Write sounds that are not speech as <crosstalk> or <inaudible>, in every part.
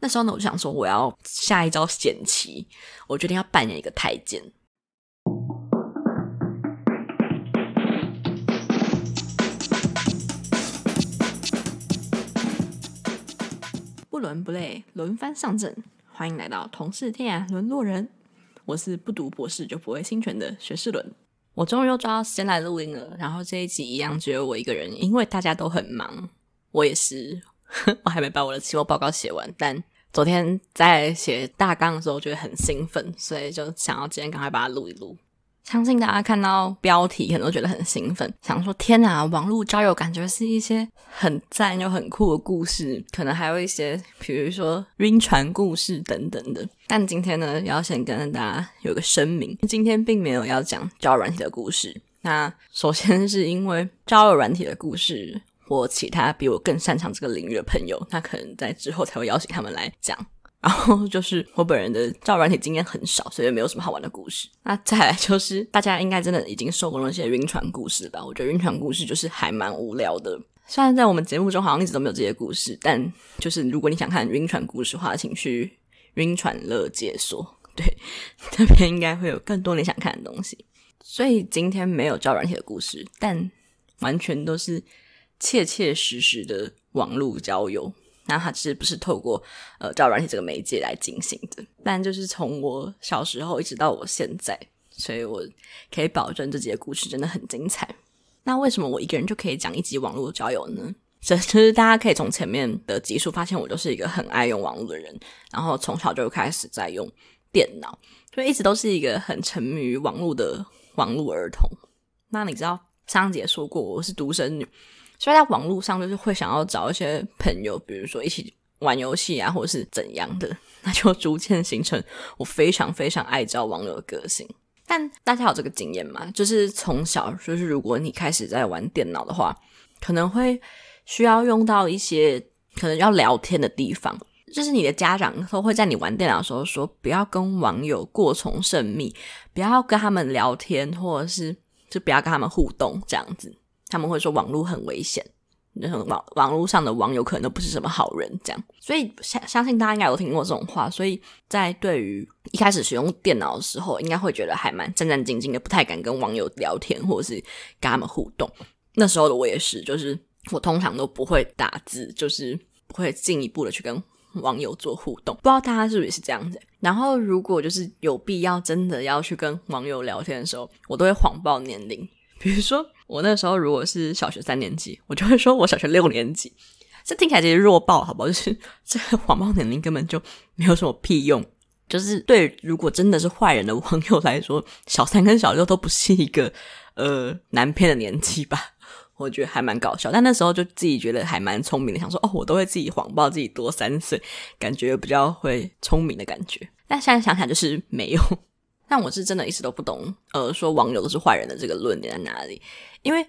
那时候呢，我就想说我要下一招险棋，我决定要扮演一个太监。不伦不类，轮番上阵，欢迎来到同是天涯沦落人。我是不读博士就不会心存的学士伦。我终于又抓到时间来录音了，然后这一集一样只有我一个人，因为大家都很忙，我也是，<laughs> 我还没把我的期末报告写完，但昨天在写大纲的时候觉得很兴奋，所以就想要今天赶快把它录一录。相信大家看到标题可能都觉得很兴奋，想说天哪，网络交友感觉是一些很赞又很酷的故事，可能还有一些比如说晕船故事等等的。但今天呢，要先跟大家有个声明，今天并没有要讲交友软体的故事。那首先是因为交友软体的故事，或其他比我更擅长这个领域的朋友，那可能在之后才会邀请他们来讲。然后就是我本人的交友软体经验很少，所以没有什么好玩的故事。那再来就是大家应该真的已经受过那些晕船故事吧？我觉得晕船故事就是还蛮无聊的。虽然在我们节目中好像一直都没有这些故事，但就是如果你想看晕船故事的话，请去晕船乐解说，对，这边应该会有更多你想看的东西。所以今天没有交友软体的故事，但完全都是切切实实的网络交友。那它其实不是透过呃交友软体这个媒介来进行的，但就是从我小时候一直到我现在，所以我可以保证这集的故事真的很精彩。那为什么我一个人就可以讲一集网络交友呢？这就是大家可以从前面的集数发现，我就是一个很爱用网络的人，然后从小就开始在用电脑，所以一直都是一个很沉迷于网络的网络儿童。那你知道上集也说过，我是独生女。所以在网络上就是会想要找一些朋友，比如说一起玩游戏啊，或者是怎样的，那就逐渐形成我非常非常爱交网友的个性。但大家有这个经验吗？就是从小，就是如果你开始在玩电脑的话，可能会需要用到一些可能要聊天的地方，就是你的家长都会在你玩电脑的时候说，不要跟网友过从甚密，不要跟他们聊天，或者是就不要跟他们互动这样子。他们会说网络很危险，网网络上的网友可能都不是什么好人，这样。所以相相信大家应该有听过这种话，所以在对于一开始使用电脑的时候，应该会觉得还蛮战战兢兢的，不太敢跟网友聊天或者是跟他们互动。那时候的我也是，就是我通常都不会打字，就是不会进一步的去跟网友做互动。不知道大家是不是也是这样子？然后如果就是有必要真的要去跟网友聊天的时候，我都会谎报年龄，比如说。我那时候如果是小学三年级，我就会说我小学六年级，这听起来其实弱爆，好不好？就是 <laughs> 这个谎报年龄根本就没有什么屁用。就是对，如果真的是坏人的网友来说，小三跟小六都不是一个呃难骗的年纪吧？我觉得还蛮搞笑。但那时候就自己觉得还蛮聪明的，想说哦，我都会自己谎报自己多三岁，感觉比较会聪明的感觉。但现在想想就是没用。但我是真的一直都不懂，呃，说网友都是坏人的这个论点在哪里？因为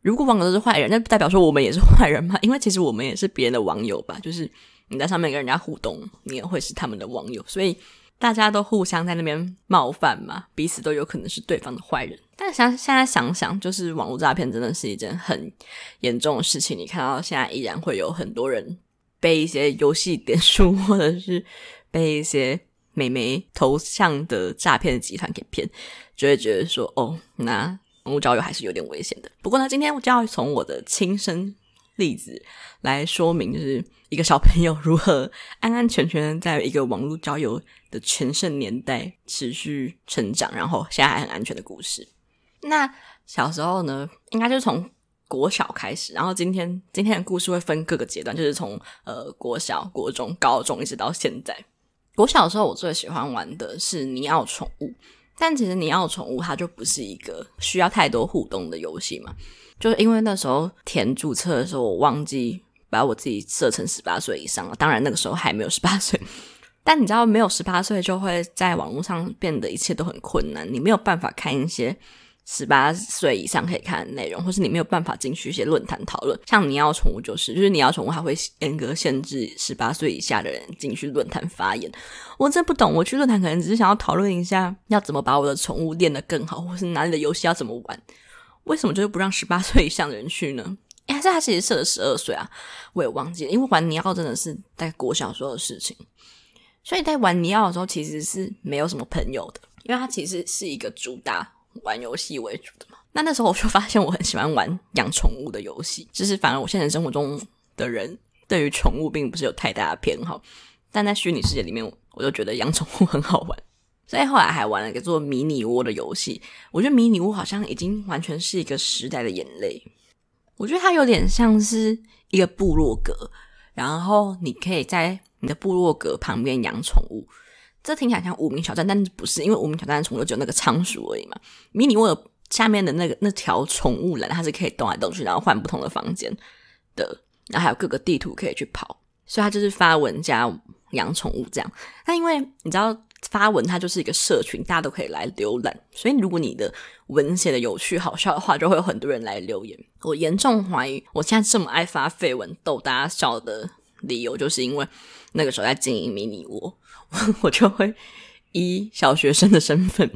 如果网友都是坏人，那不代表说我们也是坏人嘛？因为其实我们也是别人的网友吧？就是你在上面跟人家互动，你也会是他们的网友，所以大家都互相在那边冒犯嘛，彼此都有可能是对方的坏人。但想现在想想，就是网络诈骗真的是一件很严重的事情。你看到现在依然会有很多人被一些游戏点数，或者是被一些。美眉头像的诈骗集团给骗，就会觉得说哦，那网络交友还是有点危险的。不过呢，今天我就要从我的亲身例子来说明，就是一个小朋友如何安安全全在一个网络交友的全盛年代持续成长，然后现在还很安全的故事。那小时候呢，应该就是从国小开始，然后今天今天的故事会分各个阶段，就是从呃国小、国中、高中一直到现在。我小时候，我最喜欢玩的是你要宠物，但其实你要宠物它就不是一个需要太多互动的游戏嘛。就是因为那时候填注册的时候，我忘记把我自己设成十八岁以上了。当然那个时候还没有十八岁，但你知道，没有十八岁就会在网络上变得一切都很困难，你没有办法看一些。十八岁以上可以看的内容，或是你没有办法进去一些论坛讨论。像你要宠物就是，就是你要宠物还会严格限制十八岁以下的人进去论坛发言。我真不懂，我去论坛可能只是想要讨论一下要怎么把我的宠物练得更好，或是哪里的游戏要怎么玩。为什么就是不让十八岁以上的人去呢？哎，还是他其实设了十二岁啊，我也忘记了，因为玩尼奥真的是在国小时候的事情，所以在玩尼奥的时候其实是没有什么朋友的，因为他其实是一个主打玩游戏为主的嘛。那那时候我就发现我很喜欢玩养宠物的游戏，就是反而我现实生活中的人对于宠物并不是有太大的偏好，但在虚拟世界里面，我就觉得养宠物 <laughs> 很好玩。所以后来还玩了一个做迷你窝的游戏，我觉得迷你窝好像已经完全是一个时代的眼泪。我觉得它有点像是一个部落格，然后你可以在你的部落格旁边养宠物。这听起来像无名小站，但不是，因为无名小站的宠物只有那个仓鼠而已嘛。迷你窝下面的那个那条宠物栏，它是可以动来动去，然后换不同的房间的，然后还有各个地图可以去跑。所以它就是发文加养宠物这样。那因为你知道。发文它就是一个社群，大家都可以来浏览，所以如果你的文写的有趣好笑的话，就会有很多人来留言。我严重怀疑，我现在这么爱发废文逗大家笑的理由，就是因为那个时候在经营迷你窝，<laughs> 我就会以小学生的身份，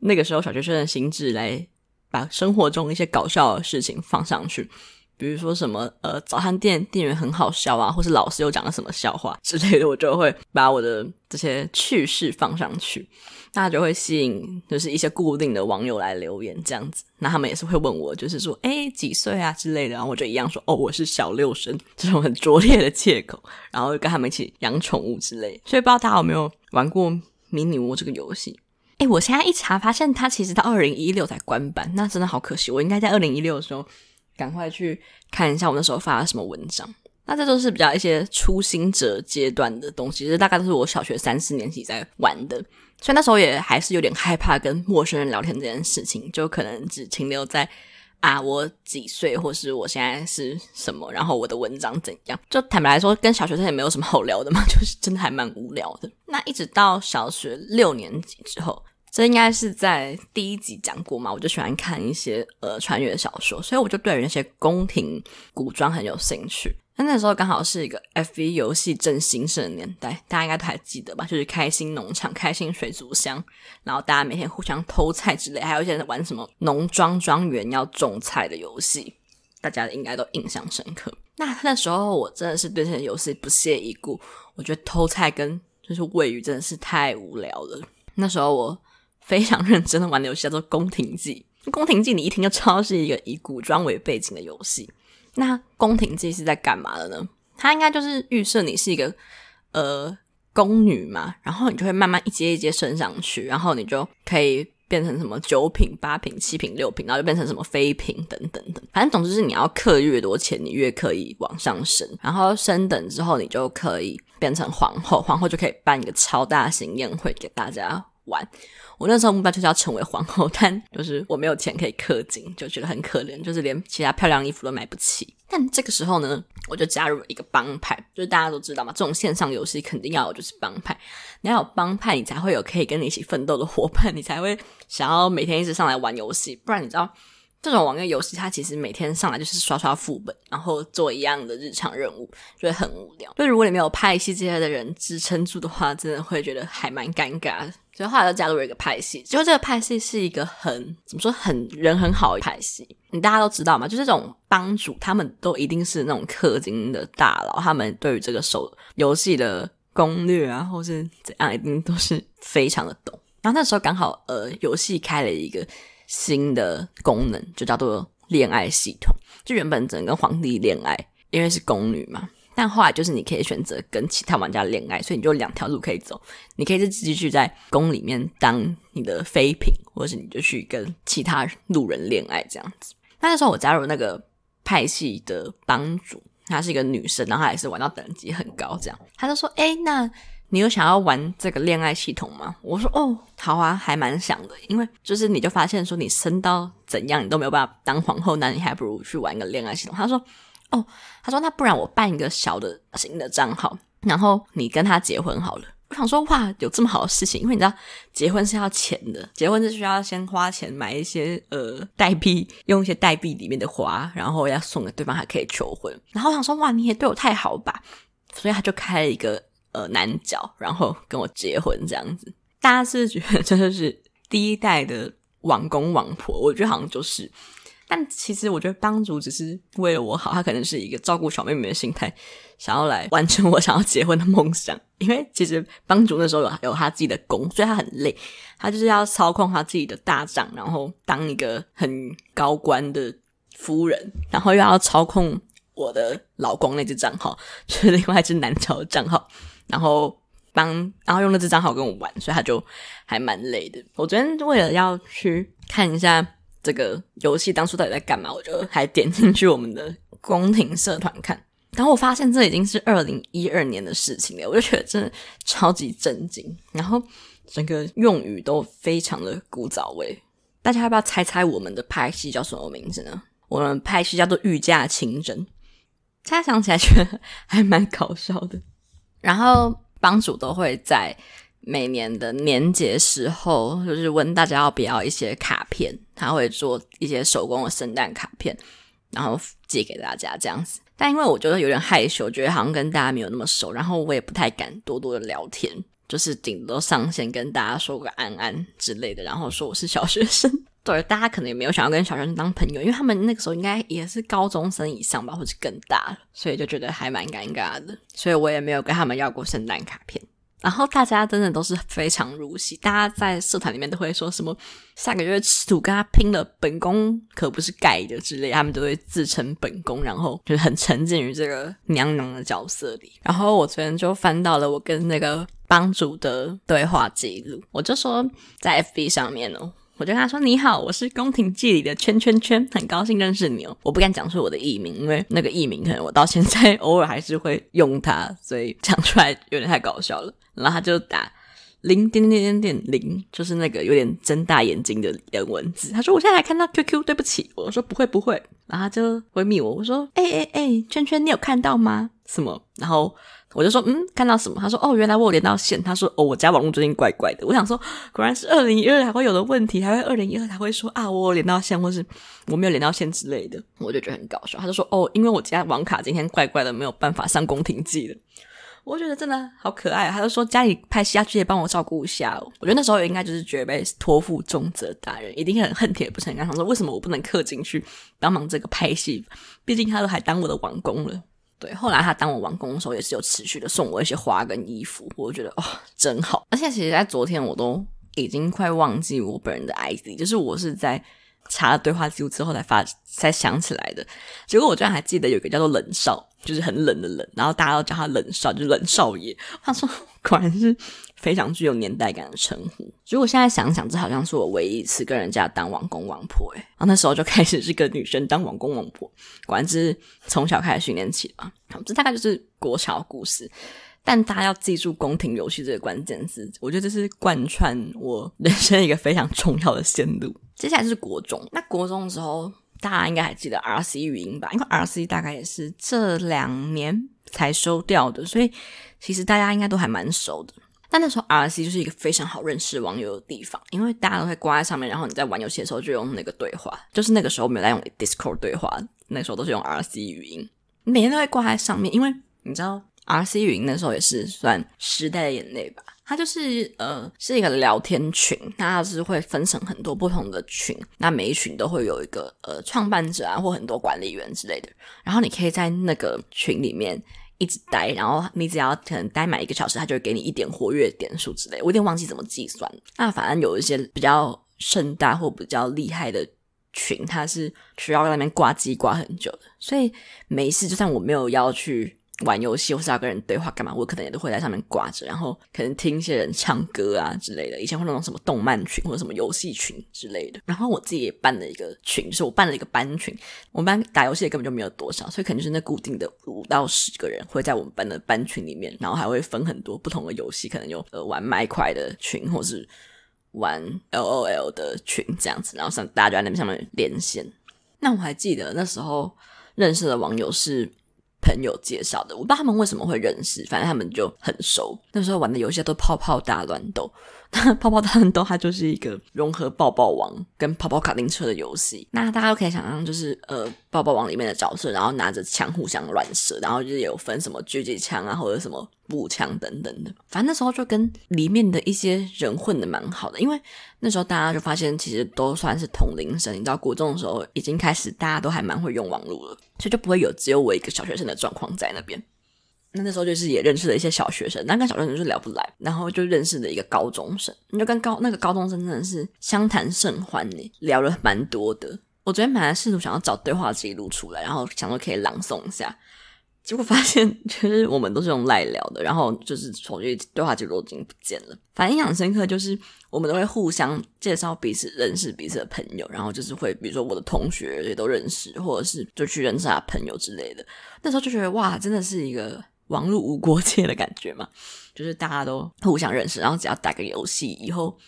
那个时候小学生的心智来把生活中一些搞笑的事情放上去。比如说什么呃，早餐店店员很好笑啊，或是老师又讲了什么笑话之类的，我就会把我的这些趣事放上去，那就会吸引就是一些固定的网友来留言这样子。那他们也是会问我，就是说诶几岁啊之类的，然后我就一样说哦我是小六生，这种很 <laughs> 拙劣的借口，然后跟他们一起养宠物之类。所以不知道大家有没有玩过迷你窝这个游戏？诶我现在一查发现它其实到二零一六才关版，那真的好可惜，我应该在二零一六的时候。赶快去看一下我那时候发了什么文章。那这都是比较一些初心者阶段的东西，这大概都是我小学三四年级在玩的，所以那时候也还是有点害怕跟陌生人聊天这件事情，就可能只停留在啊我几岁，或是我现在是什么，然后我的文章怎样。就坦白来说，跟小学生也没有什么好聊的嘛，<laughs> 就是真的还蛮无聊的。那一直到小学六年级之后。这应该是在第一集讲过嘛？我就喜欢看一些呃穿越小说，所以我就对于那些宫廷古装很有兴趣。那那时候刚好是一个 FV 游戏正兴盛的年代，大家应该都还记得吧？就是开心农场、开心水族箱，然后大家每天互相偷菜之类，还有一些人玩什么农庄庄园要种菜的游戏，大家应该都印象深刻。那那时候我真的是对这些游戏不屑一顾，我觉得偷菜跟就是喂鱼真的是太无聊了。那时候我。非常认真的玩的游戏叫做《宫廷记》。《宫廷记》你一听就知道是一个以古装为背景的游戏。那《宫廷记》是在干嘛的呢？它应该就是预设你是一个呃宫女嘛，然后你就会慢慢一阶一阶升上去，然后你就可以变成什么九品、八品、七品、六品，然后就变成什么妃嫔等等等。反正总之是你要氪越多钱，你越可以往上升。然后升等之后，你就可以变成皇后，皇后就可以办一个超大型宴会给大家玩。我那时候目标就是要成为皇后，<laughs> 但就是我没有钱可以氪金，就觉得很可怜，就是连其他漂亮衣服都买不起。但这个时候呢，我就加入了一个帮派，就是大家都知道嘛，这种线上游戏肯定要有就是帮派，你要有帮派，你才会有可以跟你一起奋斗的伙伴，你才会想要每天一直上来玩游戏。不然你知道，这种网页游戏它其实每天上来就是刷刷副本，然后做一样的日常任务，就会很无聊。就如果你没有派系这些的人支撑住的话，真的会觉得还蛮尴尬。所以后来就加入了一个派系，结果这个派系是一个很怎么说，很人很好的派系。你大家都知道嘛，就是这种帮主，他们都一定是那种氪金的大佬，他们对于这个手游戏的攻略啊，或是怎样，一定都是非常的懂。然后那时候刚好呃，游戏开了一个新的功能，就叫做恋爱系统。就原本只能跟皇帝恋爱，因为是宫女嘛。但后来就是你可以选择跟其他玩家恋爱，所以你就两条路可以走。你可以是继续在宫里面当你的妃嫔，或者是你就去跟其他路人恋爱这样子。那那时候我加入那个派系的帮主，她是一个女生，然后她也是玩到等级很高，这样。她就说：“诶，那你有想要玩这个恋爱系统吗？”我说：“哦，好啊，还蛮想的。因为就是你就发现说你升到怎样，你都没有办法当皇后，那你还不如去玩个恋爱系统。”她说。哦，他说那不然我办一个小的新的账号，然后你跟他结婚好了。我想说哇，有这么好的事情，因为你知道结婚是要钱的，结婚是需要先花钱买一些呃代币，用一些代币里面的花，然后要送给对方还可以求婚。然后我想说哇，你也对我太好吧，所以他就开了一个呃男角，然后跟我结婚这样子。大家是觉得这就是第一代的王公王婆，我觉得好像就是。但其实我觉得帮主只是为了我好，他可能是一个照顾小妹妹的心态，想要来完成我想要结婚的梦想。因为其实帮主那时候有有他自己的工，所以他很累，他就是要操控他自己的大帐，然后当一个很高官的夫人，然后又要操控我的老公那只账号，就是另外一只男朝的账号，然后帮然后用那只账号跟我玩，所以他就还蛮累的。我昨天为了要去看一下。这个游戏当初到底在干嘛？我就还点进去我们的宫廷社团看，然后我发现这已经是二零一二年的事情了，我就觉得真的超级震惊。然后整个用语都非常的古早味，大家要不要猜猜我们的拍戏叫什么名字呢？我们拍戏叫做御驾亲征，现在想起来觉得还蛮搞笑的。然后帮主都会在。每年的年节时候，就是问大家要不要一些卡片，他会做一些手工的圣诞卡片，然后寄给大家这样子。但因为我觉得有点害羞，觉得好像跟大家没有那么熟，然后我也不太敢多多的聊天，就是顶多上线跟大家说个安安之类的，然后说我是小学生。对，大家可能也没有想要跟小学生当朋友，因为他们那个时候应该也是高中生以上吧，或者更大了，所以就觉得还蛮尴尬的，所以我也没有跟他们要过圣诞卡片。然后大家真的都是非常入戏，大家在社团里面都会说什么下个月吃土跟他拼了，本宫可不是盖的之类，他们都会自称本宫，然后就是很沉浸于这个娘娘的角色里。然后我昨天就翻到了我跟那个帮主的对话记录，我就说在 FB 上面哦。我就跟他说：“你好，我是宫廷剧里的圈圈圈，很高兴认识你哦。我不敢讲出我的艺名，因为那个艺名可能我到现在 <laughs> 偶尔还是会用它，所以讲出来有点太搞笑了。然后他就打零点点点点零，就是那个有点睁大眼睛的颜文字。他说：我现在还看到 QQ，对不起。我说不会不会。然后他就回密我，我说：哎哎哎，圈圈，你有看到吗？什么？然后。”我就说，嗯，看到什么？他说，哦，原来我有连到线。他说，哦，我家网络最近怪怪的。我想说，果然是二零一二还会有的问题，还会二零一二才会说啊，我有连到线，或是我没有连到线之类的。我就觉得很搞笑。他就说，哦，因为我家网卡今天怪怪的，没有办法上宫廷记了。我觉得真的好可爱。他就说，家里派系下去也帮我照顾一下。我觉得那时候应该就是觉得被托付重责大人，一定很恨铁不成钢，想说为什么我不能氪进去帮忙这个拍戏？毕竟他都还当我的王公了。对，后来他当我完工的时候，也是有持续的送我一些花跟衣服，我觉得哇、哦，真好。而且其实，在昨天我都已经快忘记我本人的 ID，就是我是在查了对话记录之后才发才想起来的。结果我居然还记得有个叫做冷少，就是很冷的冷，然后大家都叫他冷少，就是冷少爷。他说，果然是。非常具有年代感的称呼。如果现在想想，这好像是我唯一一次跟人家当王公王婆诶。然后那时候就开始是跟女生当王公王婆，果然是从小开始训练起的嘛。这大概就是国小故事。但大家要记住宫廷游戏这个关键字，我觉得这是贯穿我人生一个非常重要的线路。接下来就是国中，那国中的时候，大家应该还记得 RC 语音吧？因为 RC 大概也是这两年才收掉的，所以其实大家应该都还蛮熟的。但那时候 RC 就是一个非常好认识网友的地方，因为大家都会挂在上面，然后你在玩游戏的时候就用那个对话，就是那个时候没有在用 Discord 对话，那时候都是用 RC 语音，每天都会挂在上面，因为你知道 RC 语音那时候也是算时代的眼泪吧，它就是呃是一个聊天群，那它是会分成很多不同的群，那每一群都会有一个呃创办者啊或很多管理员之类的，然后你可以在那个群里面。一直待，然后你只要可能待满一个小时，他就会给你一点活跃点数之类。我有点忘记怎么计算。那反正有一些比较盛大或比较厉害的群，它是需要在那边挂机挂很久的，所以没事，就算我没有要去。玩游戏或是要跟人对话干嘛，我可能也都会在上面挂着，然后可能听一些人唱歌啊之类的。以前会那种什么动漫群或者什么游戏群之类的。然后我自己也办了一个群，就是我办了一个班群。我们班打游戏的根本就没有多少，所以肯定是那固定的五到十个人会在我们班的班群里面，然后还会分很多不同的游戏，可能有呃玩麦块的群，或是玩 LOL 的群这样子。然后上大家就在那边上面连线。那我还记得那时候认识的网友是。朋友介绍的，我不知道他们为什么会认识，反正他们就很熟。那时候玩的游戏都泡泡大乱斗，<laughs> 泡泡大乱斗它就是一个融合爆爆王跟跑跑卡丁车的游戏。那大家都可以想象，就是呃，爆爆王里面的角色，然后拿着枪互相乱射，然后就是有分什么狙击枪啊，或者什么步枪等等的。反正那时候就跟里面的一些人混的蛮好的，因为那时候大家就发现其实都算是同龄生，你知道，国中的时候已经开始大家都还蛮会用网络了，所以就不会有只有我一个小学生的状况在那边。那那时候就是也认识了一些小学生，但跟小学生就是聊不来，然后就认识了一个高中生，你就跟高那个高中生真的是相谈甚欢呢，聊了蛮多的。我昨天本来试图想要找对话记录出来，然后想说可以朗诵一下，结果发现其 <laughs> 实我们都是用赖聊的，然后就是手机对话记录已经不见了。反正印象深刻就是我们都会互相介绍彼此认识彼此的朋友，然后就是会比如说我的同学也都认识，或者是就去认识他朋友之类的。那时候就觉得哇，真的是一个。网络无国界的感觉嘛，就是大家都互相认识，然后只要打个游戏，以后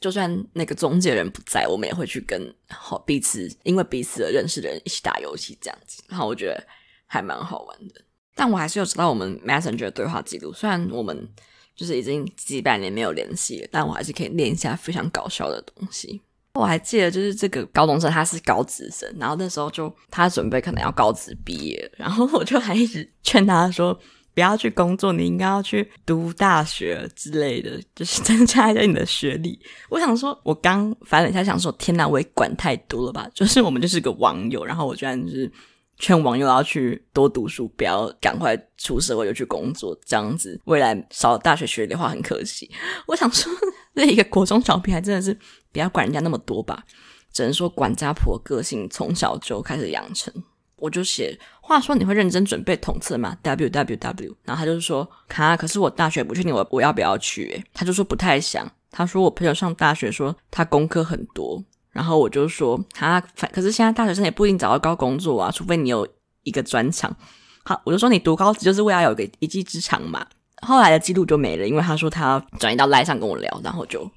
就算那个中介人不在，我们也会去跟好彼此因为彼此而认识的人一起打游戏这样子，然后我觉得还蛮好玩的。但我还是有知道我们 Messenger 的对话记录，虽然我们就是已经几百年没有联系了，但我还是可以念一下非常搞笑的东西。我还记得，就是这个高中生他是高职生，然后那时候就他准备可能要高职毕业，然后我就还一直劝他说。不要去工作，你应该要去读大学之类的，就是增加一下你的学历。我想说，我刚翻了一下，想说，天哪，我也管太多了吧？<laughs> 就是我们就是个网友，然后我居然就是劝网友要去多读书，不要赶快出社会就去工作，这样子未来少了大学学历的话很可惜。我想说，那一个国中小屁孩真的是不要管人家那么多吧，只能说管家婆个性从小就开始养成。我就写，话说你会认真准备统测吗？W W W，然后他就说，卡，可是我大学不确定我我要不要去，他就说不太想。他说我朋友上大学说他功课很多，然后我就说，他，反可是现在大学生也不一定找到高工作啊，除非你有一个专长。好，我就说你读高职就是为了有个一技之长嘛。后来的记录就没了，因为他说他转移到赖上跟我聊，然后就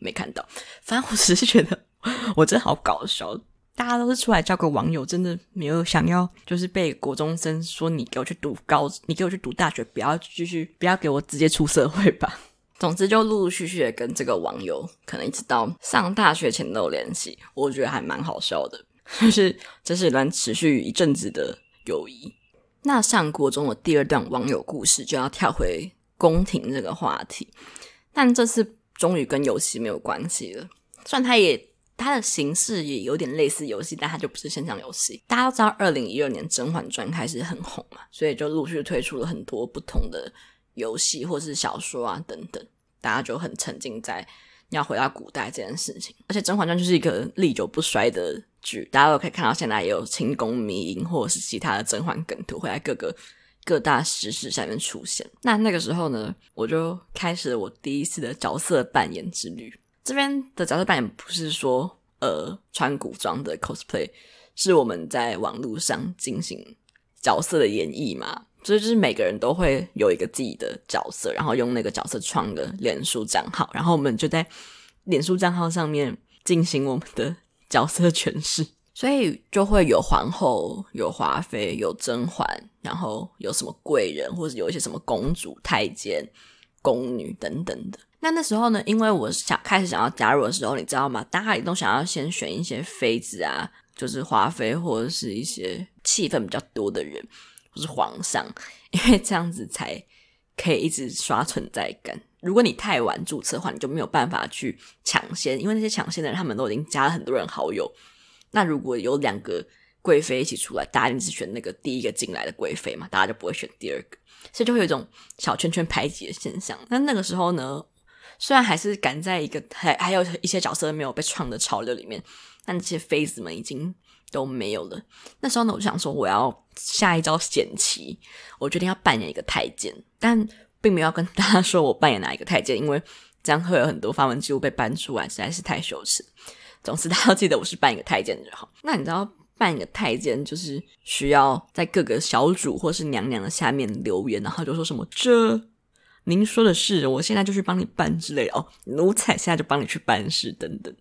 没看到。反正我只是觉得 <laughs> 我真好搞笑。大家都是出来交个网友，真的没有想要，就是被国中生说你给我去读高，你给我去读大学，不要继续，不要给我直接出社会吧。<laughs> 总之就陆陆续续的跟这个网友，可能一直到上大学前都有联系，我觉得还蛮好笑的，<laughs> 就是这是一段持续一阵子的友谊。那上国中的第二段网友故事就要跳回宫廷这个话题，但这次终于跟游戏没有关系了，虽然他也。它的形式也有点类似游戏，但它就不是线上游戏。大家都知道，二零一二年《甄嬛传》开始很红嘛，所以就陆续推出了很多不同的游戏或是小说啊等等。大家就很沉浸在要回到古代这件事情。而且《甄嬛传》就是一个历久不衰的剧，大家都可以看到，现在也有清宫迷因或者是其他的甄嬛梗图会在各个各大时事下面出现。那那个时候呢，我就开始了我第一次的角色扮演之旅。这边的角色扮演不是说呃穿古装的 cosplay，是我们在网络上进行角色的演绎嘛，所以就是每个人都会有一个自己的角色，然后用那个角色创个脸书账号，然后我们就在脸书账号上面进行我们的角色诠释，所以就会有皇后、有华妃、有甄嬛，然后有什么贵人，或者有一些什么公主、太监、宫女等等的。那那时候呢，因为我想开始想要加入的时候，你知道吗？大家也都想要先选一些妃子啊，就是华妃或者是一些气氛比较多的人，或是皇上，因为这样子才可以一直刷存在感。如果你太晚注册的话，你就没有办法去抢先，因为那些抢先的人他们都已经加了很多人好友。那如果有两个贵妃一起出来，大家一定是选那个第一个进来的贵妃嘛，大家就不会选第二个，所以就会有一种小圈圈排挤的现象。那那个时候呢？虽然还是赶在一个还还有一些角色没有被创的潮流里面，但这些妃子们已经都没有了。那时候呢，我就想说我要下一招险棋，我决定要扮演一个太监，但并没有跟大家说我扮演哪一个太监，因为这样会有很多发文记录被搬出来，实在是太羞耻。总之，大家记得我是扮演一个太监就好。那你知道扮演一个太监就是需要在各个小主或是娘娘的下面留言，然后就说什么这。您说的是，我现在就去帮你办之类哦。奴才现在就帮你去办事等等。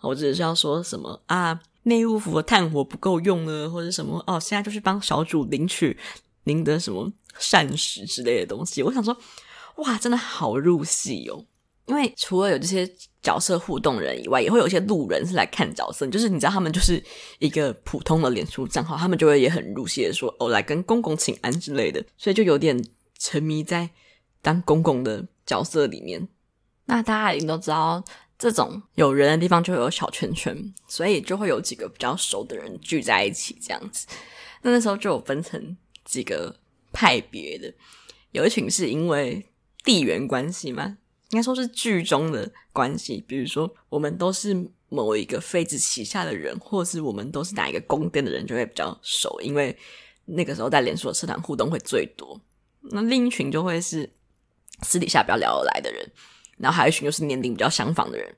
我只是要说什么啊？内务府的炭火不够用了，或者什么哦？现在就去帮小主领取您的什么膳食之类的东西。我想说，哇，真的好入戏哦。因为除了有这些角色互动人以外，也会有一些路人是来看角色，就是你知道他们就是一个普通的脸书账号，他们就会也很入戏的说哦，来跟公公请安之类的，所以就有点沉迷在当公公的角色里面。那大家一定都知道，这种有人的地方就会有小圈圈，所以就会有几个比较熟的人聚在一起这样子。那那时候就有分成几个派别的，有一群是因为地缘关系嘛。应该说是剧中的关系，比如说我们都是某一个妃子旗下的人，或是我们都是哪一个宫殿的人，就会比较熟，因为那个时候在连锁社团互动会最多。那另一群就会是私底下比较聊得来的人，然后还有一群就是年龄比较相仿的人。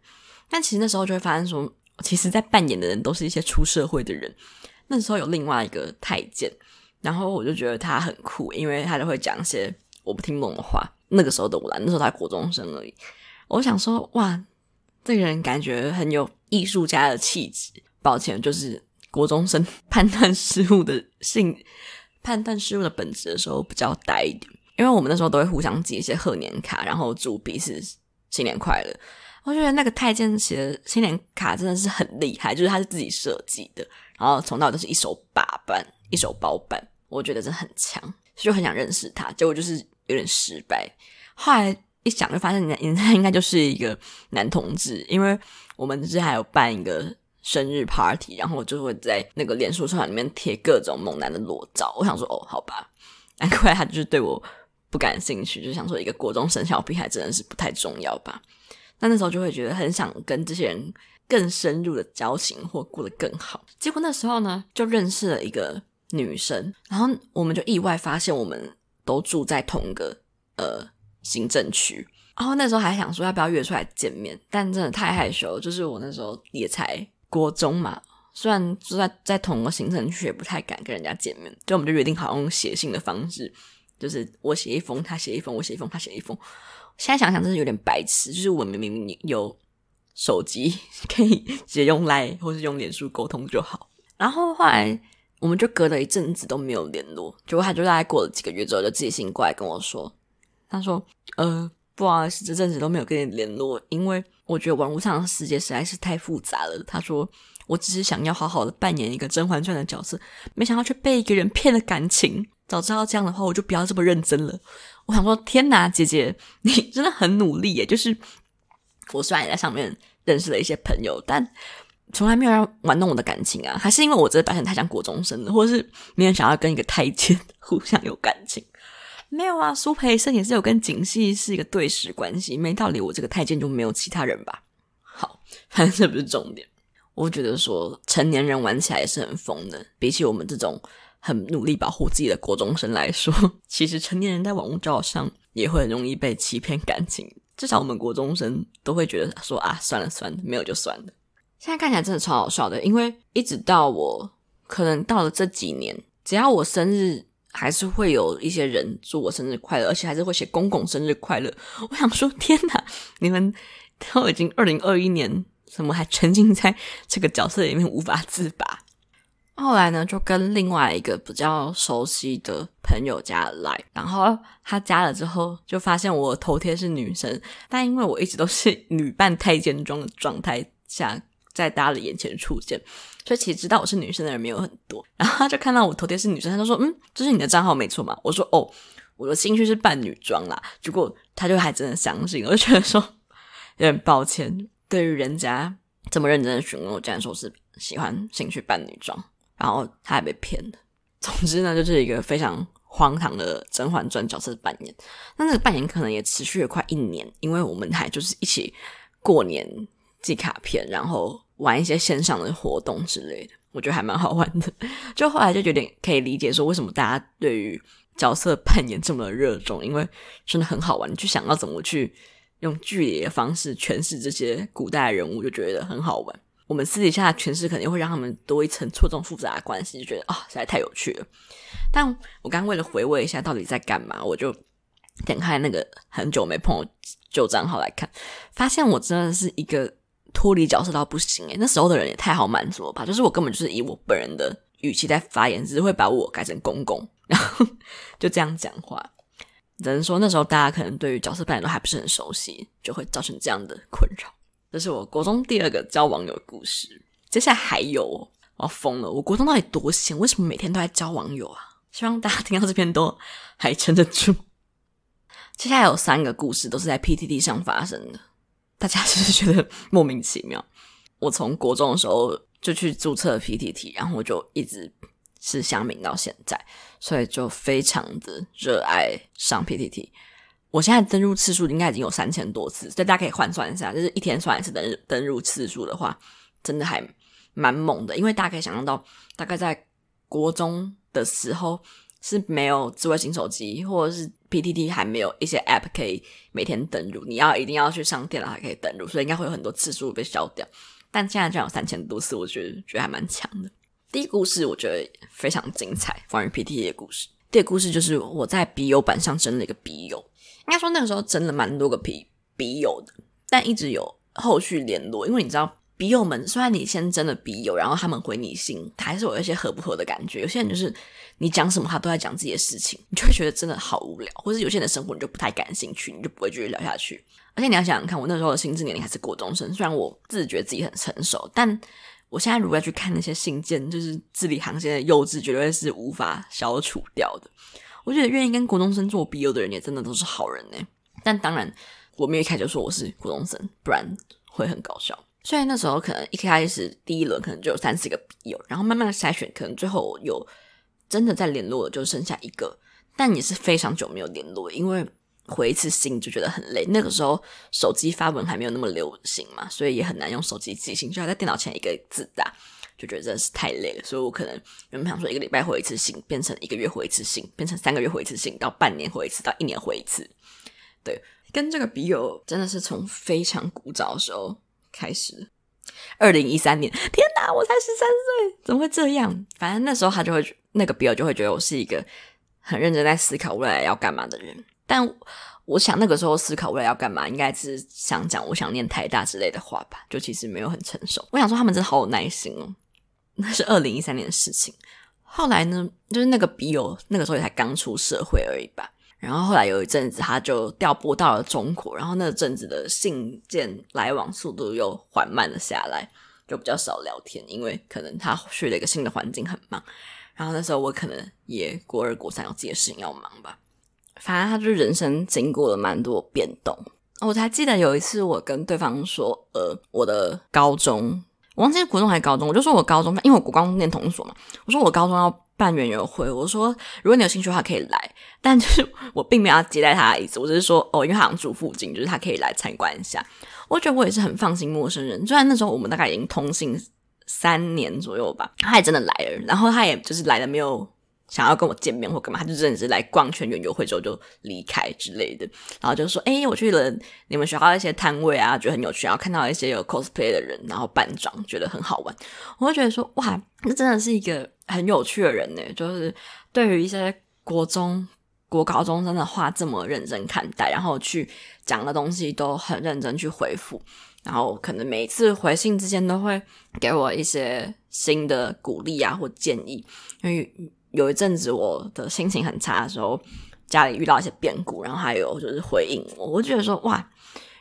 但其实那时候就会发现说，其实在扮演的人都是一些出社会的人。那时候有另外一个太监，然后我就觉得他很酷，因为他就会讲一些我不听懂的话。那个时候的我啦，那时候才国中生而已。我想说，哇，这个人感觉很有艺术家的气质。抱歉，就是国中生 <laughs> 判断事物的性，判断事物的本质的时候比较呆一点。因为我们那时候都会互相寄一些贺年卡，然后祝彼此新年快乐。我觉得那个太监写的新年卡真的是很厉害，就是他是自己设计的，然后从到都是一手把办，一手包办，我觉得真的很强，就很想认识他。结果就是。有点失败，后来一想就发现，<laughs> 人家应该就是一个男同志，因为我们是还有办一个生日 party，然后我就会在那个脸书社团里面贴各种猛男的裸照。我想说，哦，好吧，难怪他就是对我不感兴趣，就想说一个国中生小屁孩真的是不太重要吧。那那时候就会觉得很想跟这些人更深入的交情或过得更好。结果那时候呢，就认识了一个女生，然后我们就意外发现我们。都住在同个呃行政区，然后那时候还想说要不要约出来见面，但真的太害羞。就是我那时候也才国中嘛，虽然住在在同个行政区，也不太敢跟人家见面。就我们就约定好用写信的方式，就是我写一封，他写一封，我写一封，他写一封。现在想想真是有点白痴，就是我们明明有手机可以直接用 Line 或是用脸书沟通就好，然后后来。我们就隔了一阵子都没有联络，结果他就大概过了几个月之后就寄信过来跟我说，他说：“呃，不好意思，这阵子都没有跟你联络，因为我觉得网络上的世界实在是太复杂了。”他说：“我只是想要好好的扮演一个《甄嬛传》的角色，没想到却被一个人骗了感情。早知道这样的话，我就不要这么认真了。<laughs> ”我想说：“天哪，姐姐，你真的很努力耶！就是我虽然也在上面认识了一些朋友，但……”从来没有人玩弄我的感情啊，还是因为我这表现太像国中生，或者是没人想要跟一个太监互相有感情？<laughs> 没有啊，苏培盛也是有跟景熙是一个对视关系，没道理我这个太监就没有其他人吧？好，<laughs> 反正这不是重点。我觉得说成年人玩起来也是很疯的，比起我们这种很努力保护自己的国中生来说，<laughs> 其实成年人在网络交友上也会很容易被欺骗感情。至少我们国中生都会觉得说啊，算了算了，没有就算了。现在看起来真的超好笑的，因为一直到我可能到了这几年，只要我生日，还是会有一些人祝我生日快乐，而且还是会写“公公生日快乐”。我想说，天哪，你们都已经二零二一年，怎么还沉浸在这个角色里面无法自拔？后来呢，就跟另外一个比较熟悉的朋友加了 Line，然后他加了之后，就发现我头贴是女生，但因为我一直都是 <laughs> 女扮太监装的状态下。在大家的眼前出现，所以其实知道我是女生的人没有很多。然后他就看到我头贴是女生，他就说：“嗯，这是你的账号没错嘛？”我说：“哦，我的兴趣是扮女装啦。”结果他就还真的相信，我就觉得说有点抱歉，对于人家这么认真的询问我，竟然说是喜欢兴趣扮女装，然后他还被骗了。总之呢，就是一个非常荒唐的《甄嬛传》角色扮演。那这个扮演可能也持续了快一年，因为我们还就是一起过年。寄卡片，然后玩一些线上的活动之类的，<laughs> 我觉得还蛮好玩的。就后来就有点可以理解说，为什么大家对于角色扮演这么热衷，因为真的很好玩。就想要怎么去用剧里的方式诠释这些古代人物，就觉得很好玩。我们私底下的诠释肯定会让他们多一层错综复杂的关系，就觉得啊、哦，实在太有趣了。但我刚刚为了回味一下到底在干嘛，我就点开那个很久没碰旧账号来看，发现我真的是一个。脱离角色到不行诶，那时候的人也太好满足了吧！就是我根本就是以我本人的语气在发言，只是会把我改成公公，然后 <laughs> 就这样讲话。只能说那时候大家可能对于角色扮演都还不是很熟悉，就会造成这样的困扰。这是我国中第二个交网友故事。接下来还有，我要疯了！我国中到底多闲？为什么每天都在交网友啊？希望大家听到这篇都还撑得住。接下来有三个故事都是在 PTT 上发生的，大家是不是觉得莫名其妙？我从国中的时候就去注册 PTT，然后我就一直是乡民到现在，所以就非常的热爱上 PTT。我现在登入次数应该已经有三千多次，所以大家可以换算一下，就是一天算一次登登入次数的话，真的还。蛮猛的，因为大家可以想象到，大概在国中的时候是没有智慧型手机，或者是 PTT 还没有一些 App 可以每天登入，你要一定要去上电脑才可以登入，所以应该会有很多次数被消掉。但现在这样有三千多次，我觉得觉得还蛮强的。第一个故事我觉得非常精彩，关于 PTT 的故事。第二个故事就是我在笔友版上征了一个笔友，应该说那个时候真的蛮多个笔笔友的，但一直有后续联络，因为你知道。笔友们，虽然你先真的笔友，然后他们回你信，他还是有一些合不合的感觉。有些人就是你讲什么，他都在讲自己的事情，你就会觉得真的好无聊。或者有些人的生活你就不太感兴趣，你就不会继续聊下去。而且你要想想看，我那时候的心智年龄还是国中生，虽然我自觉自己很成熟，但我现在如果要去看那些信件，就是字里行间的幼稚，绝对是无法消除掉的。我觉得愿意跟国中生做笔友的人，也真的都是好人呢。但当然，我没有一开始就说我是国中生，不然会很搞笑。虽然那时候可能一开始第一轮可能就有三四个笔友，然后慢慢的筛选，可能最后有真的在联络的就剩下一个，但也是非常久没有联络，因为回一次信就觉得很累。那个时候手机发文还没有那么流行嘛，所以也很难用手机寄信，就要在电脑前一个字打，就觉得真的是太累了。所以我可能原本想说一个礼拜回一次信，变成一个月回一次信，变成三个月回一次信，到半年回一次，到一年回一次。对，跟这个笔友真的是从非常古早的时候。开始，二零一三年，天哪，我才十三岁，怎么会这样？反正那时候他就会，那个笔友就会觉得我是一个很认真在思考未来要干嘛的人。但我想那个时候思考未来要干嘛，应该是想讲我想念台大之类的话吧，就其实没有很成熟。我想说他们真的好有耐心哦。那是二零一三年的事情。后来呢，就是那个笔友那个时候也才刚出社会而已吧。然后后来有一阵子，他就调拨到了中国，然后那阵子的信件来往速度又缓慢了下来，就比较少聊天，因为可能他去了一个新的环境，很忙。然后那时候我可能也国二、国三有自己的事情要忙吧。反正他就人生经过了蛮多变动。我才记得有一次，我跟对方说：“呃，我的高中，我忘记是国中还是高中，我就说我高中，因为我国光念同所嘛，我说我高中要。”办圆游会，我说如果你有兴趣的话可以来，但就是我并没有要接待他的意思，我只是说哦，因为他好像住附近，就是他可以来参观一下。我觉得我也是很放心陌生人，虽然那时候我们大概已经通信三年左右吧，他也真的来了，然后他也就是来了没有。想要跟我见面或干嘛，他就真的是来逛圈园游会之后就离开之类的，然后就说：“哎、我去了你们学校一些摊位啊，觉得很有趣，然后看到一些有 cosplay 的人，然后扮装，觉得很好玩。”我就觉得说：“哇，这真的是一个很有趣的人呢。”就是对于一些国中、国高中生的话这么认真看待，然后去讲的东西都很认真去回复，然后可能每一次回信之间都会给我一些新的鼓励啊或建议，因为。有一阵子我的心情很差的时候，家里遇到一些变故，然后还有就是回应我，我就觉得说哇，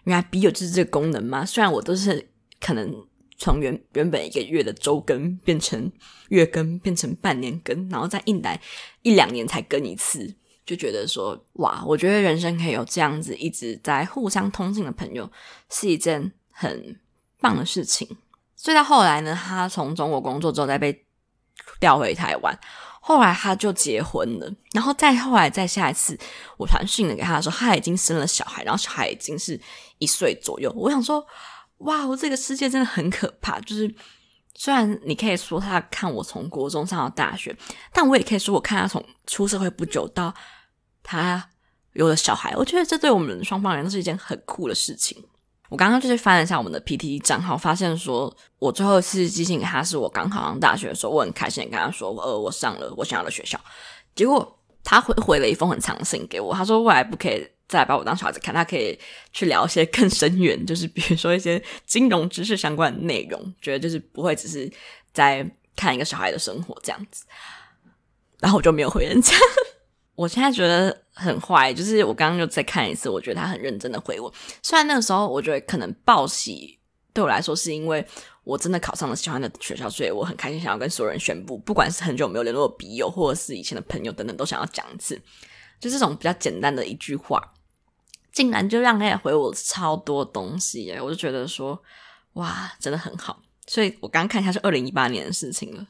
原来笔友就是这个功能吗？虽然我都是可能从原原本一个月的周更变成月更，变成半年更，然后再一来一两年才更一次，就觉得说哇，我觉得人生可以有这样子一直在互相通信的朋友，是一件很棒的事情。所以到后来呢，他从中国工作之后再被调回台湾。后来他就结婚了，然后再后来再下一次我传讯了给他的时候，他已经生了小孩，然后小孩已经是一岁左右。我想说，哇，我这个世界真的很可怕。就是虽然你可以说他看我从国中上到大学，但我也可以说我看他从出社会不久到他有了小孩。我觉得这对我们双方人都是一件很酷的事情。我刚刚就是翻了一下我们的 P T 账号，发现说我最后一次寄信给他是我刚考上大学的时候，我很开心的跟他说，呃，我上了我想要的学校。结果他回回了一封很长信给我，他说未来不可以再把我当小孩子看，他可以去聊一些更深远，就是比如说一些金融知识相关的内容，觉得就是不会只是在看一个小孩的生活这样子。然后我就没有回人家。我现在觉得 <laughs> 很坏，就是我刚刚又再看一次，我觉得他很认真的回我。虽然那个时候我觉得可能报喜对我来说是因为我真的考上了喜欢的学校，所以我很开心，想要跟所有人宣布，不管是很久没有联络的笔友，或者是以前的朋友等等，都想要讲一次。就这种比较简单的一句话，竟然就让他也回我超多东西耶，我就觉得说哇，真的很好。所以我刚刚看一下是二零一八年的事情了。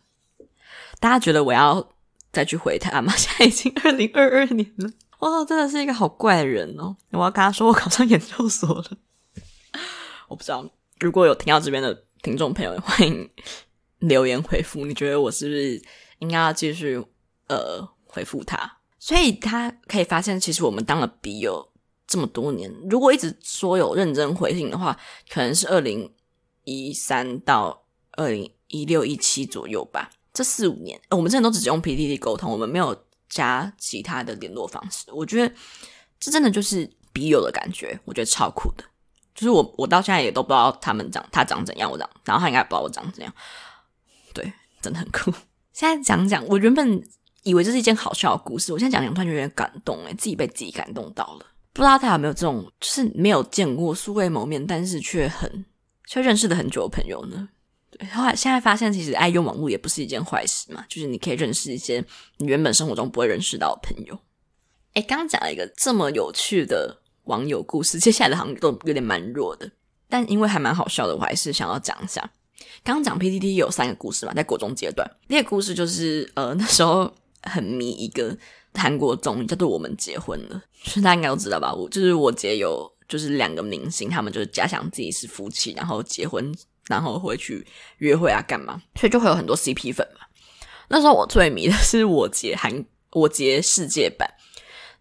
大家觉得我要再去回他吗？<laughs> 现在已经二零二二年了。哇，真的是一个好怪的人哦！我要跟他说我考上研究所了。我不知道，如果有听到这边的听众朋友，欢迎留言回复。你觉得我是不是应该要继续呃回复他？所以他可以发现，其实我们当了笔友这么多年，如果一直说有认真回信的话，可能是二零一三到二零一六一七左右吧。这四五年，我们真的都只用 PTT 沟通，我们没有。加其他的联络方式，我觉得这真的就是笔友的感觉，我觉得超酷的。就是我，我到现在也都不知道他们长他长怎样，我长，然后他应该不知道我长怎样。对，真的很酷。现在讲讲，我原本以为这是一件好笑的故事，我现在讲讲突然有点感动，诶，自己被自己感动到了。不知道大家有没有这种，就是没有见过素未谋面，但是却很却认识了很久的朋友呢？对，后来现在发现，其实爱用网络也不是一件坏事嘛，就是你可以认识一些你原本生活中不会认识到的朋友。诶，刚刚讲了一个这么有趣的网友故事，接下来的好像都有点蛮弱的，但因为还蛮好笑的，我还是想要讲一下。刚刚讲 PTT 有三个故事嘛，在国中阶段，第一个故事就是呃那时候很迷一个韩国综艺叫做《我们结婚了》，就是大家应该都知道吧？我就是我姐有就是两个明星，他们就是假想自己是夫妻，然后结婚。然后会去约会啊，干嘛？所以就会有很多 CP 粉嘛。那时候我最迷的 <laughs> 是我杰韩我杰世界版，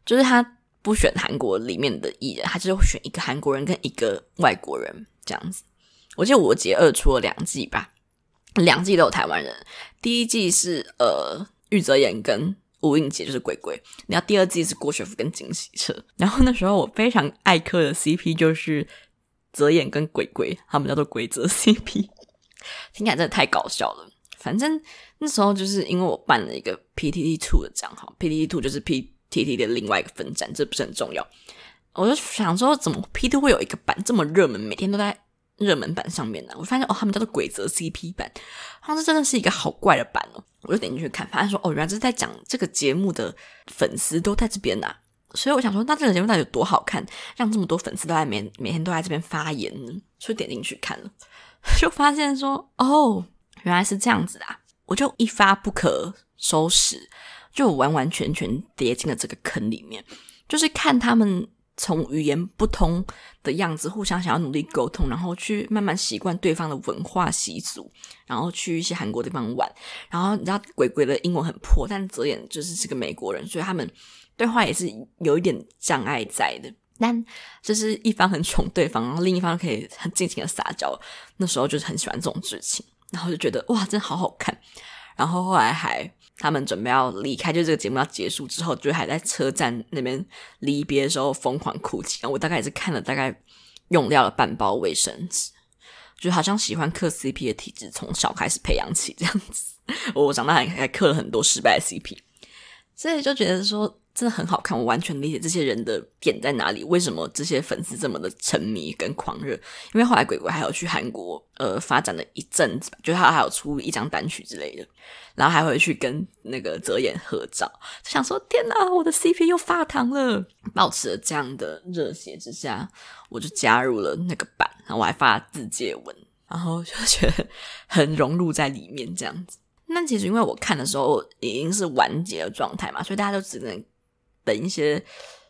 就是他不选韩国里面的艺人，他就是会选一个韩国人跟一个外国人这样子。我记得我杰二出了两季吧，两季都有台湾人。第一季是呃玉泽演跟吴映洁，就是鬼鬼。然后第二季是郭学福跟金喜澈。然后那时候我非常爱磕的 CP 就是。泽演跟鬼鬼，他们叫做鬼泽 CP，听起来真的太搞笑了。反正那时候就是因为我办了一个 PTT Two 的账号，PTT Two 就是 PTT 的另外一个分站，这不是很重要。我就想说，怎么 PTT 会有一个版这么热门，每天都在热门版上面呢？我发现哦，他们叫做鬼泽 CP 版，他说这真的是一个好怪的版哦。我就点进去看，发现说哦，原来是在讲这个节目的粉丝都在这边呐、啊。所以我想说，那这个节目到底有多好看，让这么多粉丝都在每每天都在这边发言呢？所以点进去看了，<laughs> 就发现说，哦，原来是这样子啊！我就一发不可收拾，就完完全全跌进了这个坑里面。就是看他们从语言不通的样子，互相想要努力沟通，然后去慢慢习惯对方的文化习俗，然后去一些韩国地方玩。然后你知道，鬼鬼的英文很破，但泽演就是是个美国人，所以他们。对话也是有一点障碍在的，但就是一方很宠对方，然后另一方可以很尽情的撒娇。那时候就是很喜欢这种剧情，然后就觉得哇，真好好看。然后后来还他们准备要离开，就这个节目要结束之后，就还在车站那边离别的时候疯狂哭泣。我大概也是看了大概用掉了半包卫生纸，就好像喜欢磕 CP 的体质从小开始培养起这样子。<laughs> 我长大还还磕了很多失败的 CP，所以就觉得说。真的很好看，我完全理解这些人的点在哪里，为什么这些粉丝这么的沉迷跟狂热？因为后来鬼鬼还有去韩国呃发展了一阵子吧，就他还有出一张单曲之类的，然后还会去跟那个泽演合照，就想说天哪，我的 CP 又发糖了！保持了这样的热血之下，我就加入了那个版，然后我还发自介文，然后就觉得很融入在里面这样子。那其实因为我看的时候已经是完结的状态嘛，所以大家都只能。等一些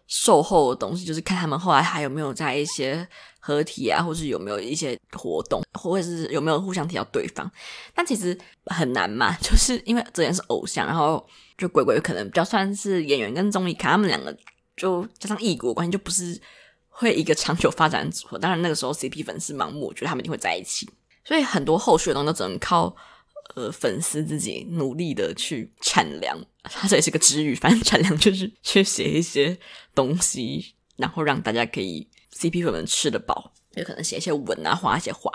售后的东西，就是看他们后来还有没有在一些合体啊，或是有没有一些活动，或者是有没有互相提到对方。但其实很难嘛，<laughs> 就是因为之前是偶像，然后就鬼鬼可能比较算是演员跟综艺咖，他们两个就加上异国关系，就不是会一个长久发展组合。当然那个时候 CP 粉丝盲目，我觉得他们一定会在一起，所以很多后续的东西都只能靠。呃，粉丝自己努力的去产粮，它这也是个支语，反正产量就是去写一些东西，然后让大家可以 CP 粉们吃得饱，也可能写一些文啊，画一些画。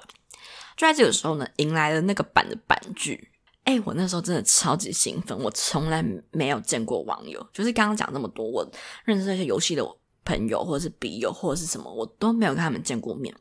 就在这个时候呢，迎来了那个版的版剧，哎，我那时候真的超级兴奋，我从来没有见过网友，就是刚刚讲那么多，我认识那些游戏的朋友，或者是笔友，或者是什么，我都没有跟他们见过面。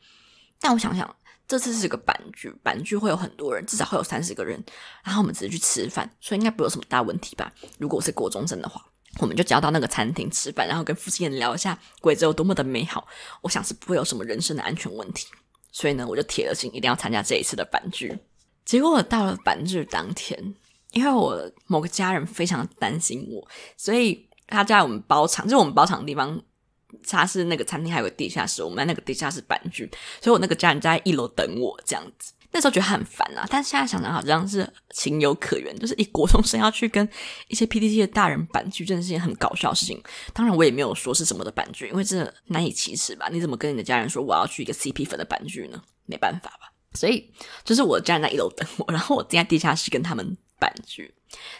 但我想想，这次是个板聚，板聚会有很多人，至少会有三十个人，然后我们只是去吃饭，所以应该不会有什么大问题吧？如果我是国中生的话，我们就只要到那个餐厅吃饭，然后跟附近人聊一下鬼子有多么的美好，我想是不会有什么人身的安全问题。所以呢，我就铁了心一定要参加这一次的板聚。结果我到了板剧当天，因为我某个家人非常担心我，所以他在我们包场，就是我们包场的地方，他是那个餐厅还有个地下室，我们在那个地下室板剧，所以我那个家人在一楼等我这样子。那时候觉得很烦啊，但现在想想好像是情有可原，就是一国中生要去跟一些 PTT 的大人板剧，真的是件很搞笑的事情。当然我也没有说是什么的板剧，因为真的难以启齿吧？你怎么跟你的家人说我要去一个 CP 粉的板剧呢？没办法吧？所以就是我家人在一楼等我，然后我进在地下室跟他们板剧。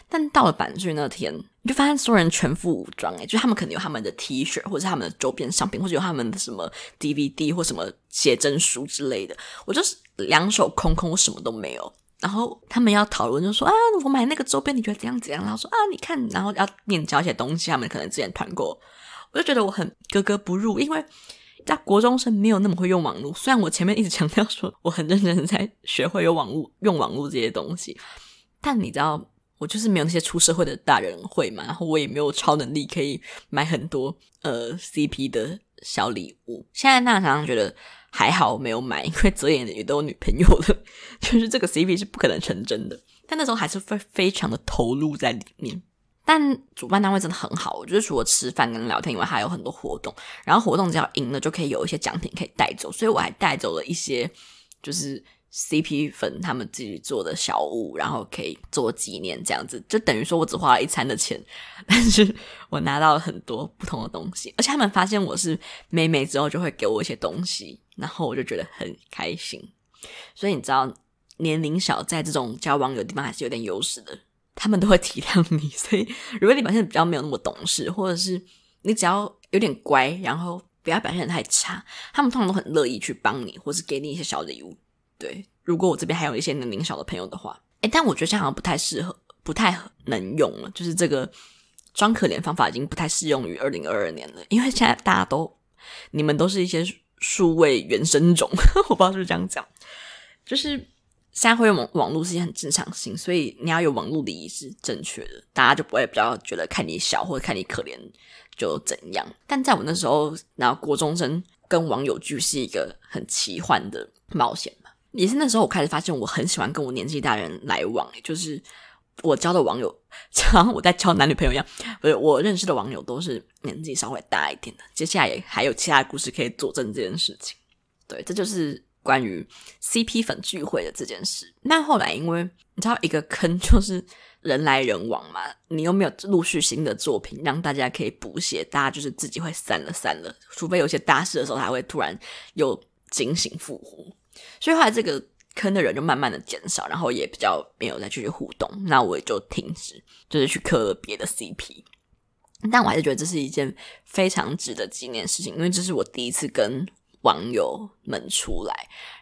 但到了板剧那天，你就发现所有人全副武装，诶，就他们可能有他们的 T 恤，或者他们的周边商品，或者有他们的什么 DVD 或什么写真书之类的。我就是两手空空，我什么都没有。然后他们要讨论，就说啊，我买那个周边，你觉得怎样怎样？然后说啊，你看，然后要念交一些东西，他们可能之前团购，我就觉得我很格格不入，因为。在国中生没有那么会用网络，虽然我前面一直强调说我很认真在学会用网络、用网络这些东西，但你知道，我就是没有那些出社会的大人会嘛，然后我也没有超能力可以买很多呃 CP 的小礼物。现在那常常觉得还好没有买，因为泽演也都有女朋友了，<laughs> 就是这个 CP 是不可能成真的。但那时候还是非非常的投入在里面。但主办单位真的很好，我觉得除了吃饭跟聊天以外，还有很多活动。然后活动只要赢了，就可以有一些奖品可以带走。所以我还带走了一些，就是 CP 粉他们自己做的小物，然后可以做纪念这样子。就等于说我只花了一餐的钱，<laughs> 但是我拿到了很多不同的东西。而且他们发现我是妹妹之后，就会给我一些东西，然后我就觉得很开心。所以你知道，年龄小在这种交网友的地方还是有点优势的。他们都会体谅你，所以如果你表现比较没有那么懂事，或者是你只要有点乖，然后不要表现得太差，他们通常都很乐意去帮你，或是给你一些小礼物。对，如果我这边还有一些年龄小的朋友的话，诶，但我觉得这样好像不太适合，不太能用了。就是这个装可怜方法已经不太适用于二零二二年了，因为现在大家都，你们都是一些数位原生种，<laughs> 我不知道是不是这样讲，就是。现在会用网网络是一件很正常性，所以你要有网络礼仪是正确的，大家就不会比较觉得看你小或者看你可怜就怎样。但在我那时候，然后国中生跟网友聚是一个很奇幻的冒险，也是那时候我开始发现我很喜欢跟我年纪大人来往，就是我交的网友，<laughs> 像我在交男女朋友一样，不是我认识的网友都是年纪稍微大一点的。接下来还有其他故事可以佐证这件事情，对，这就是。关于 CP 粉聚会的这件事，那后来因为你知道一个坑就是人来人往嘛，你又没有陆续新的作品让大家可以补血，大家就是自己会散了散了，除非有些大事的时候才会突然又惊醒复活，所以后来这个坑的人就慢慢的减少，然后也比较没有再继续互动，那我也就停止，就是去磕别的 CP，但我还是觉得这是一件非常值得纪念的事情，因为这是我第一次跟。网友们出来，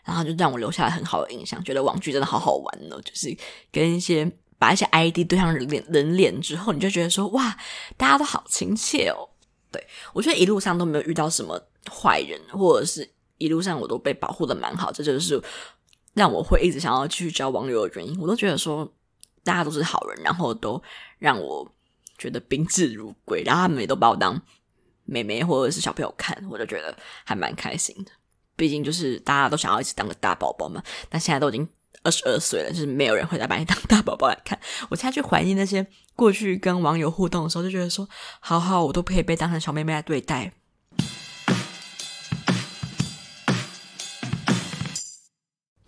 然后就让我留下了很好的印象，觉得网剧真的好好玩哦。就是跟一些把一些 ID 对上人脸人脸之后，你就觉得说哇，大家都好亲切哦。对，我觉得一路上都没有遇到什么坏人，或者是一路上我都被保护的蛮好，这就是让我会一直想要继续交网友的原因。我都觉得说大家都是好人，然后都让我觉得宾至如归，然后他们也都把我当。妹妹或者是小朋友看，我就觉得还蛮开心的。毕竟就是大家都想要一直当个大宝宝嘛。但现在都已经二十二岁了，就是没有人会再把你当大宝宝来看。我现在去怀念那些过去跟网友互动的时候，就觉得说，好好，我都可以被当成小妹妹来对待。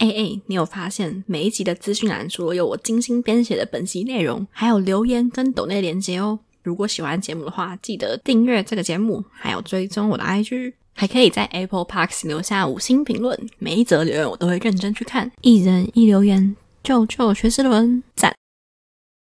哎哎，你有发现每一集的资讯栏除了有我精心编写的本集内容，还有留言跟抖内连接哦。如果喜欢节目的话，记得订阅这个节目，还有追踪我的 IG，还可以在 Apple Park 留下五星评论，每一则留言我都会认真去看。一人一留言，救救学之伦，赞！